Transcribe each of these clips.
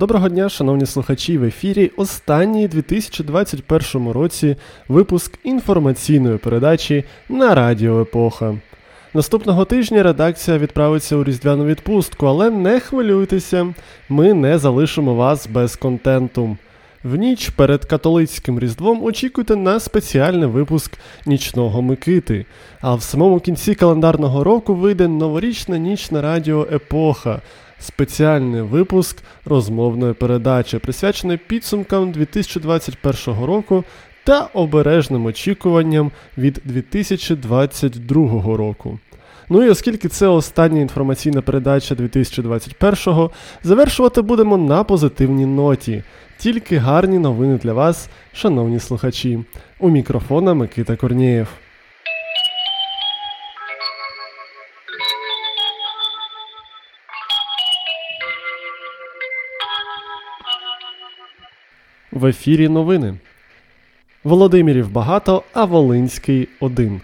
Доброго дня, шановні слухачі, в ефірі останній 2021 році випуск інформаційної передачі на Радіо Епоха. Наступного тижня редакція відправиться у різдвяну відпустку, але не хвилюйтеся, ми не залишимо вас без контенту. В ніч перед католицьким різдвом очікуйте на спеціальний випуск нічного Микити. А в самому кінці календарного року вийде новорічна ніч на радіо Епоха, спеціальний випуск розмовної передачі, присвячений підсумкам 2021 року та обережним очікуванням від 2022 року. Ну і оскільки це остання інформаційна передача 2021-го, завершувати будемо на позитивній ноті. Тільки гарні новини для вас, шановні слухачі. У мікрофона Микита Корнієв. В ефірі новини. Володимирів багато, а Волинський один.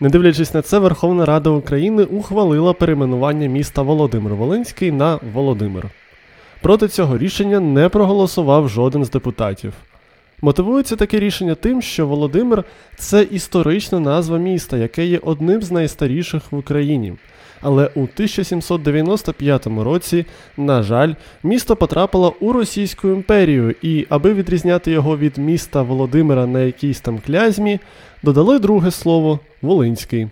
Не дивлячись на це, Верховна Рада України ухвалила перейменування міста Володимир Волинський на Володимир. Проти цього рішення не проголосував жоден з депутатів. Мотивується таке рішення тим, що Володимир це історична назва міста, яке є одним з найстаріших в Україні. Але у 1795 році, на жаль, місто потрапило у Російську імперію, і, аби відрізняти його від міста Володимира на якійсь там клязьмі, додали друге слово Волинський.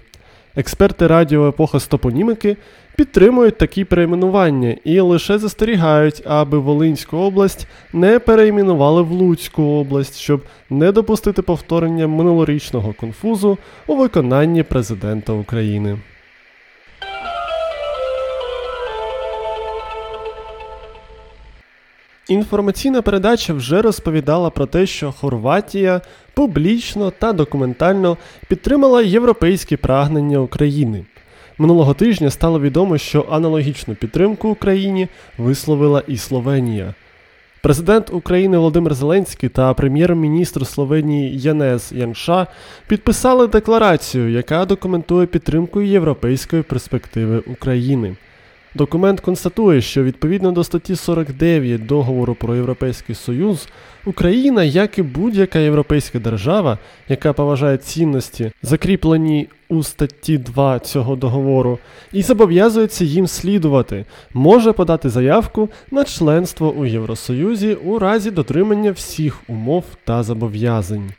Експерти радіо епоха стопонімики підтримують такі перейменування і лише застерігають, аби Волинську область не перейменували в Луцьку область, щоб не допустити повторення минулорічного конфузу у виконанні президента України. Інформаційна передача вже розповідала про те, що Хорватія публічно та документально підтримала європейські прагнення України. Минулого тижня стало відомо, що аналогічну підтримку Україні висловила і Словенія. Президент України Володимир Зеленський та прем'єр-міністр Словенії Янес Янша підписали декларацію, яка документує підтримку європейської перспективи України. Документ констатує, що відповідно до статті 49 договору про Європейський Союз, Україна, як і будь-яка європейська держава, яка поважає цінності, закріплені у статті 2 цього договору, і зобов'язується їм слідувати, може подати заявку на членство у Євросоюзі у разі дотримання всіх умов та зобов'язань.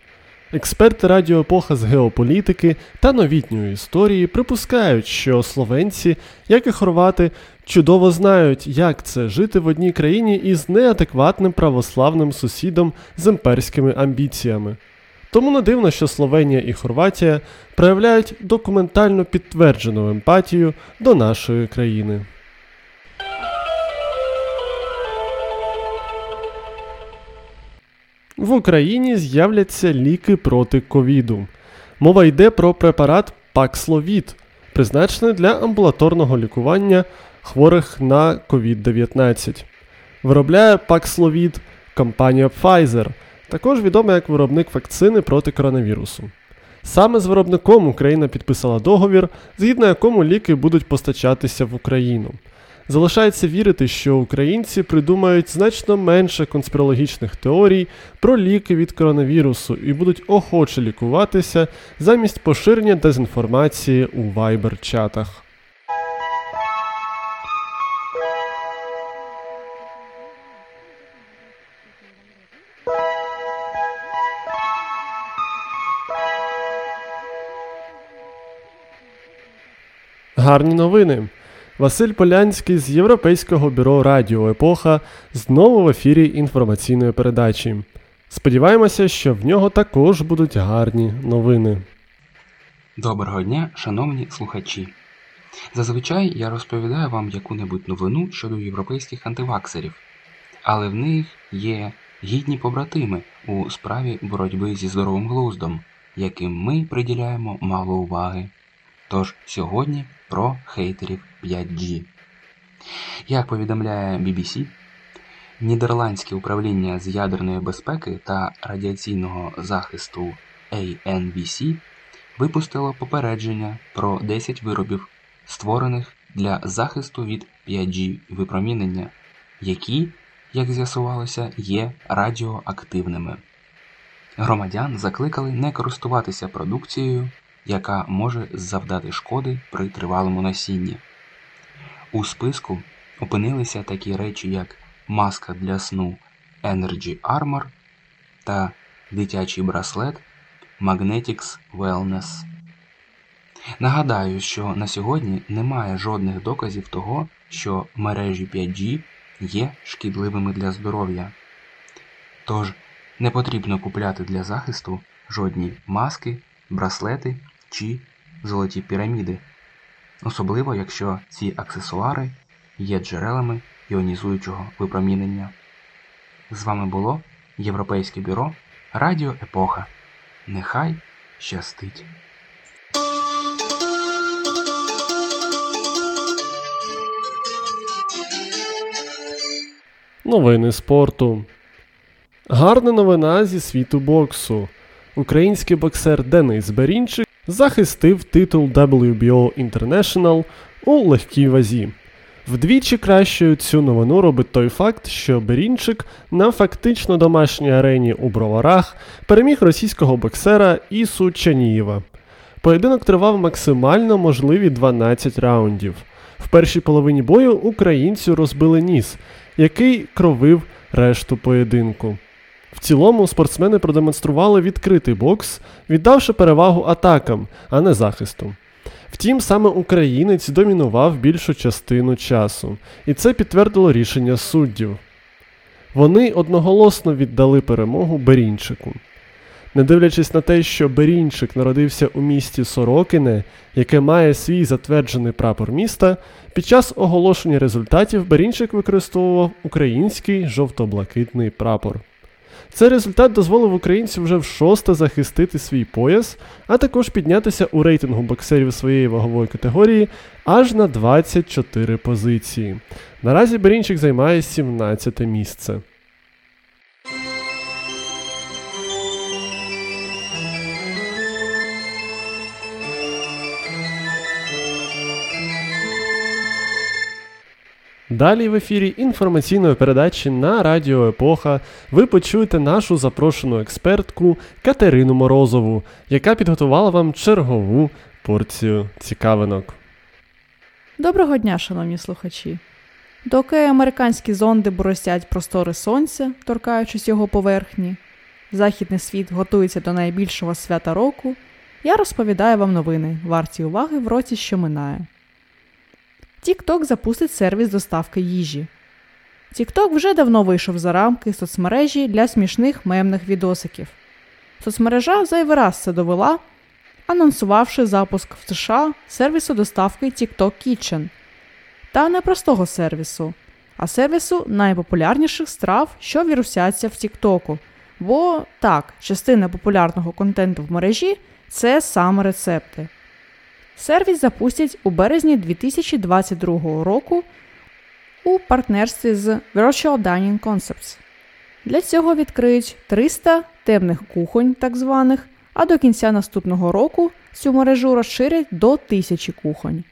Експерти Радіо Епоха з геополітики та новітньої історії припускають, що словенці, як і хорвати, чудово знають, як це жити в одній країні із неадекватним православним сусідом з імперськими амбіціями. Тому не дивно, що Словенія і Хорватія проявляють документально підтверджену емпатію до нашої країни. В Україні з'являться ліки проти ковіду. Мова йде про препарат Паксловід, призначений для амбулаторного лікування хворих на COVID-19. Виробляє Паксловід компанія Pfizer, також відома як виробник вакцини проти коронавірусу. Саме з виробником Україна підписала договір, згідно якому ліки будуть постачатися в Україну. Залишається вірити, що українці придумають значно менше конспірологічних теорій про ліки від коронавірусу і будуть охоче лікуватися замість поширення дезінформації у вайбер-чатах. Гарні новини. Василь Полянський з Європейського бюро Радіо Епоха знову в ефірі інформаційної передачі. Сподіваємося, що в нього також будуть гарні новини. Доброго дня, шановні слухачі. Зазвичай я розповідаю вам яку-небудь новину щодо європейських антиваксерів, але в них є гідні побратими у справі боротьби зі здоровим глуздом, яким ми приділяємо мало уваги. Тож сьогодні про хейтерів 5G. Як повідомляє BBC, Нідерландське управління з ядерної безпеки та радіаційного захисту ANBC випустило попередження про 10 виробів, створених для захисту від 5G випромінення, які як з'ясувалося, є радіоактивними. Громадян закликали не користуватися продукцією, яка може завдати шкоди при тривалому носінні. У списку опинилися такі речі, як маска для сну Energy Armor та дитячий браслет Magnetics Wellness. Нагадаю, що на сьогодні немає жодних доказів того, що мережі 5G є шкідливими для здоров'я. Тож не потрібно купляти для захисту жодні маски, браслети чи золоті піраміди, особливо якщо ці аксесуари є джерелами іонізуючого випромінення. З вами було Європейське бюро Радіо Епоха. Нехай щастить! Новини спорту. Гарна новина зі світу боксу. Український боксер Денис Берінчик захистив титул WBO International у легкій вазі. Вдвічі кращою цю новину робить той факт, що Берінчик на фактично домашній арені у броварах переміг російського боксера Ісу Чанієва. Поєдинок тривав максимально можливі 12 раундів. В першій половині бою українцю розбили ніс, який кровив решту поєдинку. В цілому спортсмени продемонстрували відкритий бокс, віддавши перевагу атакам, а не захисту. Втім, саме українець домінував більшу частину часу, і це підтвердило рішення суддів. Вони одноголосно віддали перемогу Берінчику. Не дивлячись на те, що Берінчик народився у місті Сорокине, яке має свій затверджений прапор міста, під час оголошення результатів Берінчик використовував український жовто-блакитний прапор. Цей результат дозволив українцю вже в шосте захистити свій пояс, а також піднятися у рейтингу боксерів своєї вагової категорії аж на 24 позиції. Наразі Берінчик займає 17 місце. Далі в ефірі інформаційної передачі на Радіо Епоха ви почуєте нашу запрошену експертку Катерину Морозову, яка підготувала вам чергову порцію цікавинок. Доброго дня, шановні слухачі. Доки американські зонди боростять простори сонця, торкаючись його поверхні, західний світ готується до найбільшого свята року, я розповідаю вам новини, варті уваги в році, що минає. TikTok запустить сервіс доставки їжі. TikTok вже давно вийшов за рамки соцмережі для смішних мемних відосиків. Соцмережа зайвий раз це довела, анонсувавши запуск в США сервісу доставки TikTok Kitchen. Та не простого сервісу, а сервісу найпопулярніших страв, що вірусяться в Тіктоку. Бо так, частина популярного контенту в мережі це саме рецепти. Сервіс запустять у березні 2022 року у партнерстві з Virtual Dining Concepts. Для цього відкриють 300 темних кухонь, так званих, а до кінця наступного року цю мережу розширять до 1000 кухонь.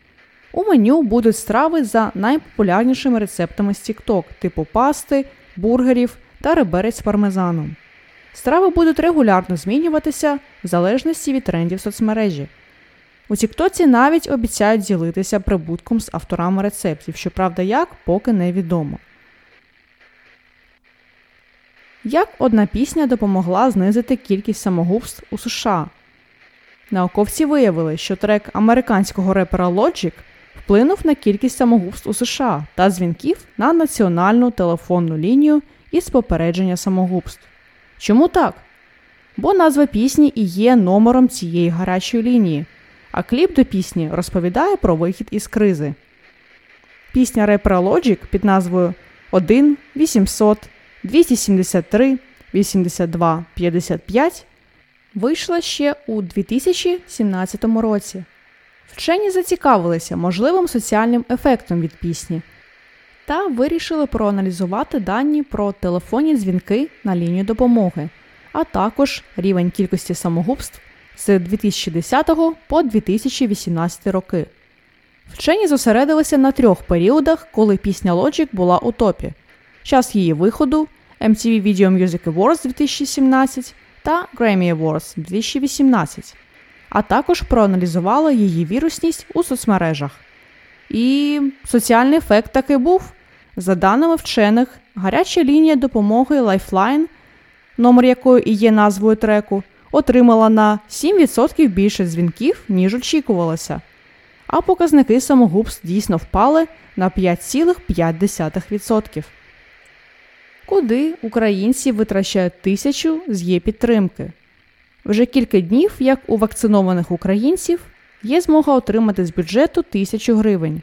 У меню будуть страви за найпопулярнішими рецептами з TikTok, типу пасти, бургерів та реберець з пармезаном. Страви будуть регулярно змінюватися в залежності від трендів соцмережі. У Тіктоці навіть обіцяють ділитися прибутком з авторами рецептів, щоправда, як поки невідомо. Як одна пісня допомогла знизити кількість самогубств у США? Науковці виявили, що трек американського репера Logic вплинув на кількість самогубств у США та дзвінків на національну телефонну лінію із попередження самогубств. Чому так? Бо назва пісні і є номером цієї гарячої лінії а кліп до пісні розповідає про вихід із кризи. Пісня репера Logic під назвою 1 800 273 82 55 вийшла ще у 2017 році. Вчені зацікавилися можливим соціальним ефектом від пісні та вирішили проаналізувати дані про телефонні дзвінки на лінію допомоги, а також рівень кількості самогубств з 2010 по 2018 роки. Вчені зосередилися на трьох періодах, коли пісня Logic була у топі. час її виходу, MTV Video Music Awards 2017 та Grammy Awards 2018, а також проаналізувала її вірусність у соцмережах. І соціальний ефект таки був. За даними вчених, гаряча лінія допомоги Lifeline, номер якої і є назвою треку, отримала на 7% більше дзвінків, ніж очікувалося. А показники самогубств дійсно впали на 5,5%. Куди українці витрачають тисячу з є підтримки? Вже кілька днів, як у вакцинованих українців, є змога отримати з бюджету тисячу гривень.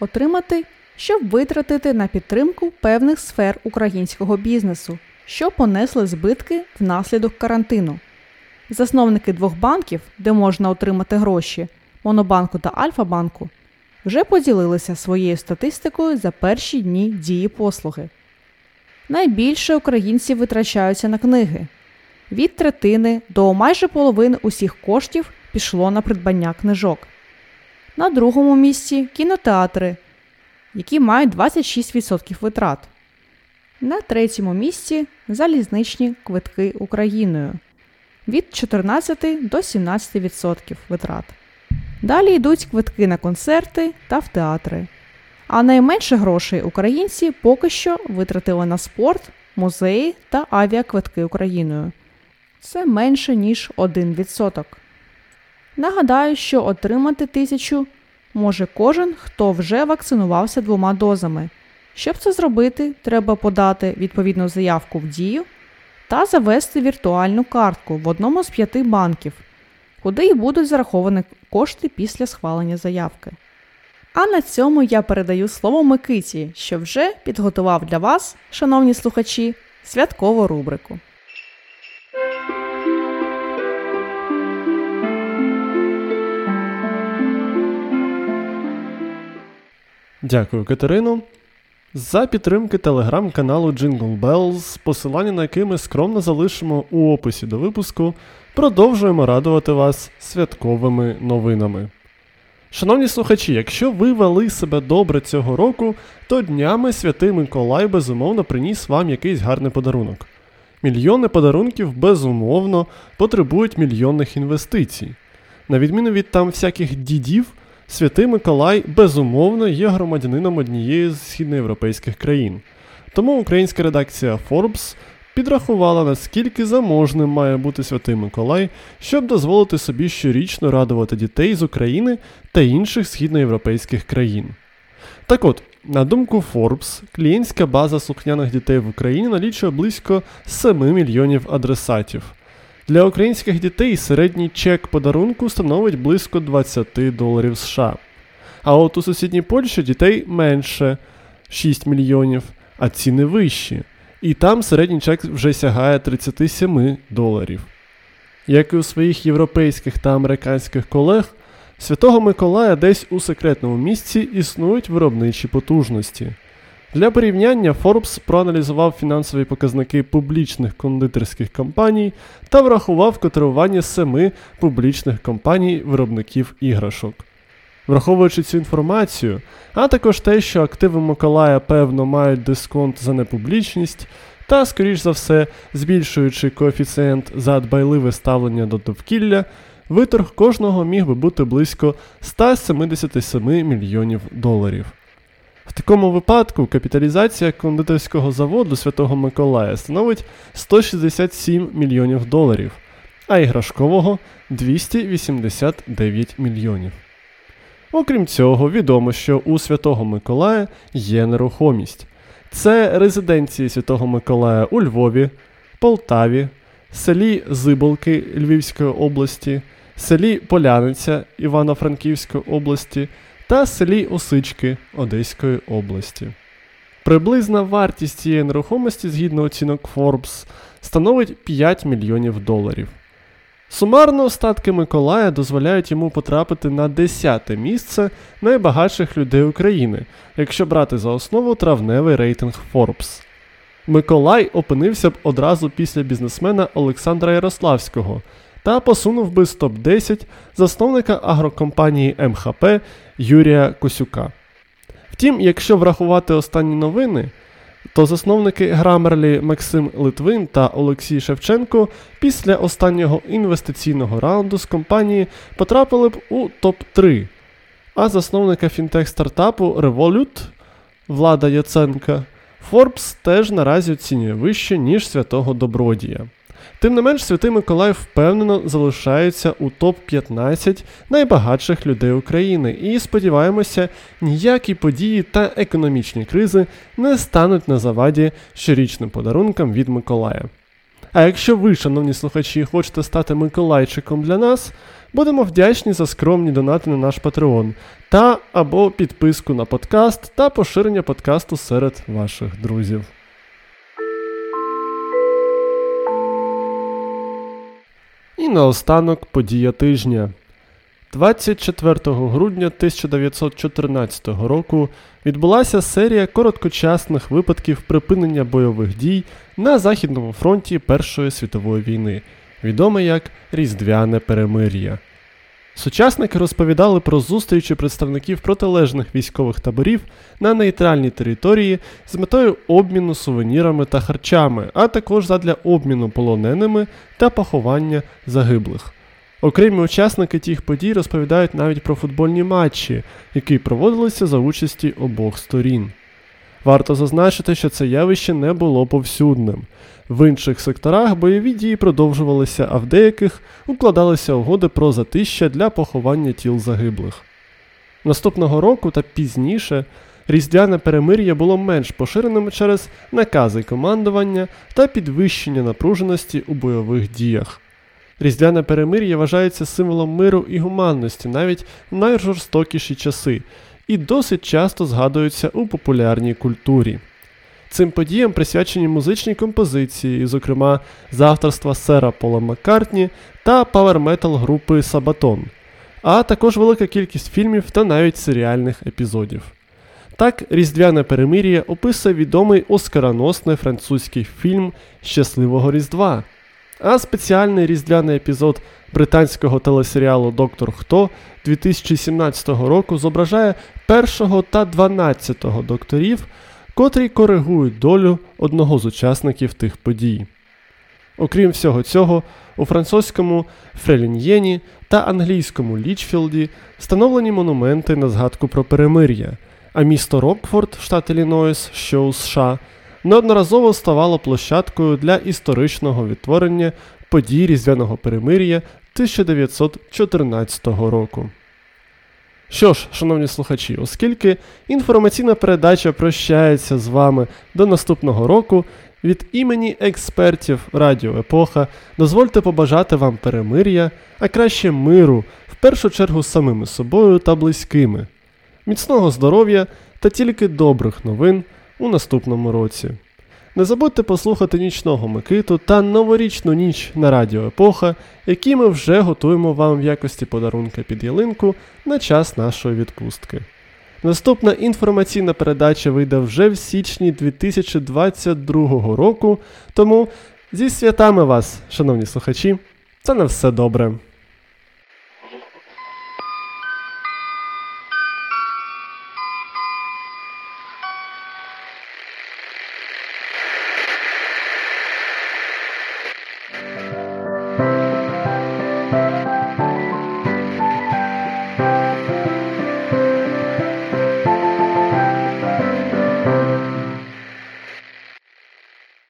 Отримати, щоб витратити на підтримку певних сфер українського бізнесу, що понесли збитки внаслідок карантину. Засновники двох банків, де можна отримати гроші Монобанку та Альфа-банку, вже поділилися своєю статистикою за перші дні дії послуги. Найбільше українці витрачаються на книги. Від третини до майже половини усіх коштів пішло на придбання книжок. На другому місці кінотеатри, які мають 26% витрат. На третьому місці залізничні квитки Україною від 14 до 17% витрат. Далі йдуть квитки на концерти та в театри. А найменше грошей українці поки що витратили на спорт, музеї та авіаквитки Україною. Це менше ніж 1%. Нагадаю, що отримати тисячу може кожен, хто вже вакцинувався двома дозами. Щоб це зробити, треба подати відповідну заявку в дію та завести віртуальну картку в одному з п'яти банків, куди й будуть зараховані кошти після схвалення заявки. А на цьому я передаю слово Микиті, що вже підготував для вас, шановні слухачі, святкову рубрику. Дякую, Катерину. За підтримки телеграм-каналу Jingle Bells, посилання на який ми скромно залишимо у описі до випуску, продовжуємо радувати вас святковими новинами. Шановні слухачі, якщо ви вели себе добре цього року, то днями святий Миколай безумовно приніс вам якийсь гарний подарунок. Мільйони подарунків безумовно потребують мільйонних інвестицій. На відміну від там всяких дідів, святий Миколай безумовно є громадянином однієї з східноєвропейських країн. Тому українська редакція Forbes підрахувала, наскільки заможним має бути Святий Миколай, щоб дозволити собі щорічно радувати дітей з України та інших східноєвропейських країн. Так от, на думку Forbes, клієнтська база слухняних дітей в Україні налічує близько 7 мільйонів адресатів. Для українських дітей середній чек подарунку становить близько 20 доларів США. А от у сусідній Польщі дітей менше 6 мільйонів, а ціни вищі і там середній чек вже сягає 37 доларів. Як і у своїх європейських та американських колег, Святого Миколая десь у секретному місці існують виробничі потужності. Для порівняння Forbes проаналізував фінансові показники публічних кондитерських компаній та врахував котирування семи публічних компаній виробників іграшок. Враховуючи цю інформацію, а також те, що активи Миколая певно мають дисконт за непублічність, та, скоріш за все, збільшуючи коефіцієнт за дбайливе ставлення до довкілля, виторг кожного міг би бути близько 177 мільйонів доларів. В такому випадку капіталізація кондитерського заводу Святого Миколая становить 167 мільйонів доларів, а іграшкового 289 мільйонів. Окрім цього, відомо, що у Святого Миколая є нерухомість. Це резиденції Святого Миколая у Львові, Полтаві, селі Зиболки Львівської області, селі Поляниця Івано-Франківської області та селі Осички Одеської області. Приблизна вартість цієї нерухомості згідно оцінок Forbes становить 5 мільйонів доларів. Сумарно остатки Миколая дозволяють йому потрапити на 10 місце найбагатших людей України, якщо брати за основу травневий рейтинг Forbes. Миколай опинився б одразу після бізнесмена Олександра Ярославського та посунув би з топ-10 засновника агрокомпанії МХП Юрія Косюка. Втім, якщо врахувати останні новини, то засновники Grammarly Максим Литвин та Олексій Шевченко після останнього інвестиційного раунду з компанії потрапили б у топ-3. А засновника фінтех стартапу Revolut Влада Яценка Forbes теж наразі оцінює вище, ніж святого Добродія. Тим не менш, Святий Миколай впевнено залишається у топ-15 найбагатших людей України, і сподіваємося, ніякі події та економічні кризи не стануть на заваді щорічним подарункам від Миколая. А якщо ви, шановні слухачі, хочете стати Миколайчиком для нас, будемо вдячні за скромні донати на наш Patreon та або підписку на подкаст та поширення подкасту серед ваших друзів. І наостанок подія тижня. 24 грудня 1914 року відбулася серія короткочасних випадків припинення бойових дій на Західному фронті Першої світової війни, відоме як Різдвяне перемир'я. Сучасники розповідали про зустрічі представників протилежних військових таборів на нейтральній території з метою обміну сувенірами та харчами, а також задля обміну полоненими та поховання загиблих. Окремі учасники тих подій розповідають навіть про футбольні матчі, які проводилися за участі обох сторін. Варто зазначити, що це явище не було повсюдним. В інших секторах бойові дії продовжувалися, а в деяких укладалися угоди про затища для поховання тіл загиблих. Наступного року та пізніше різдвяне перемир'я було менш поширеним через накази командування та підвищення напруженості у бойових діях. Різдвяне перемир'я вважається символом миру і гуманності навіть в найжорстокіші часи, і досить часто згадуються у популярній культурі. Цим подіям присвячені музичні композиції, зокрема з авторства Сера Пола Маккартні та паверметал групи Сабатон, а також велика кількість фільмів та навіть серіальних епізодів. Так, Різдвяне перемир'я описує відомий оскароносний французький фільм Щасливого Різдва. А спеціальний різдвяний епізод британського телесеріалу Доктор Хто 2017 року зображає першого та дванадцятого докторів, котрі коригують долю одного з учасників тих подій. Окрім всього цього, у французькому Фрелін'єні та англійському Лічфілді встановлені монументи на згадку про перемир'я, а місто Рокфорд, штат Іллінойс, що у США, неодноразово ставало площадкою для історичного відтворення подій різдвяного перемир'я 1914 року. Що ж, шановні слухачі, оскільки інформаційна передача прощається з вами до наступного року, від імені експертів Радіо Епоха дозвольте побажати вам перемир'я, а краще миру, в першу чергу з самими собою та близькими, міцного здоров'я та тільки добрих новин у наступному році. Не забудьте послухати нічного Микиту та новорічну ніч на Радіо Епоха, які ми вже готуємо вам в якості подарунка під ялинку на час нашої відпустки. Наступна інформаційна передача вийде вже в січні 2022 року, тому зі святами вас, шановні слухачі, та на все добре.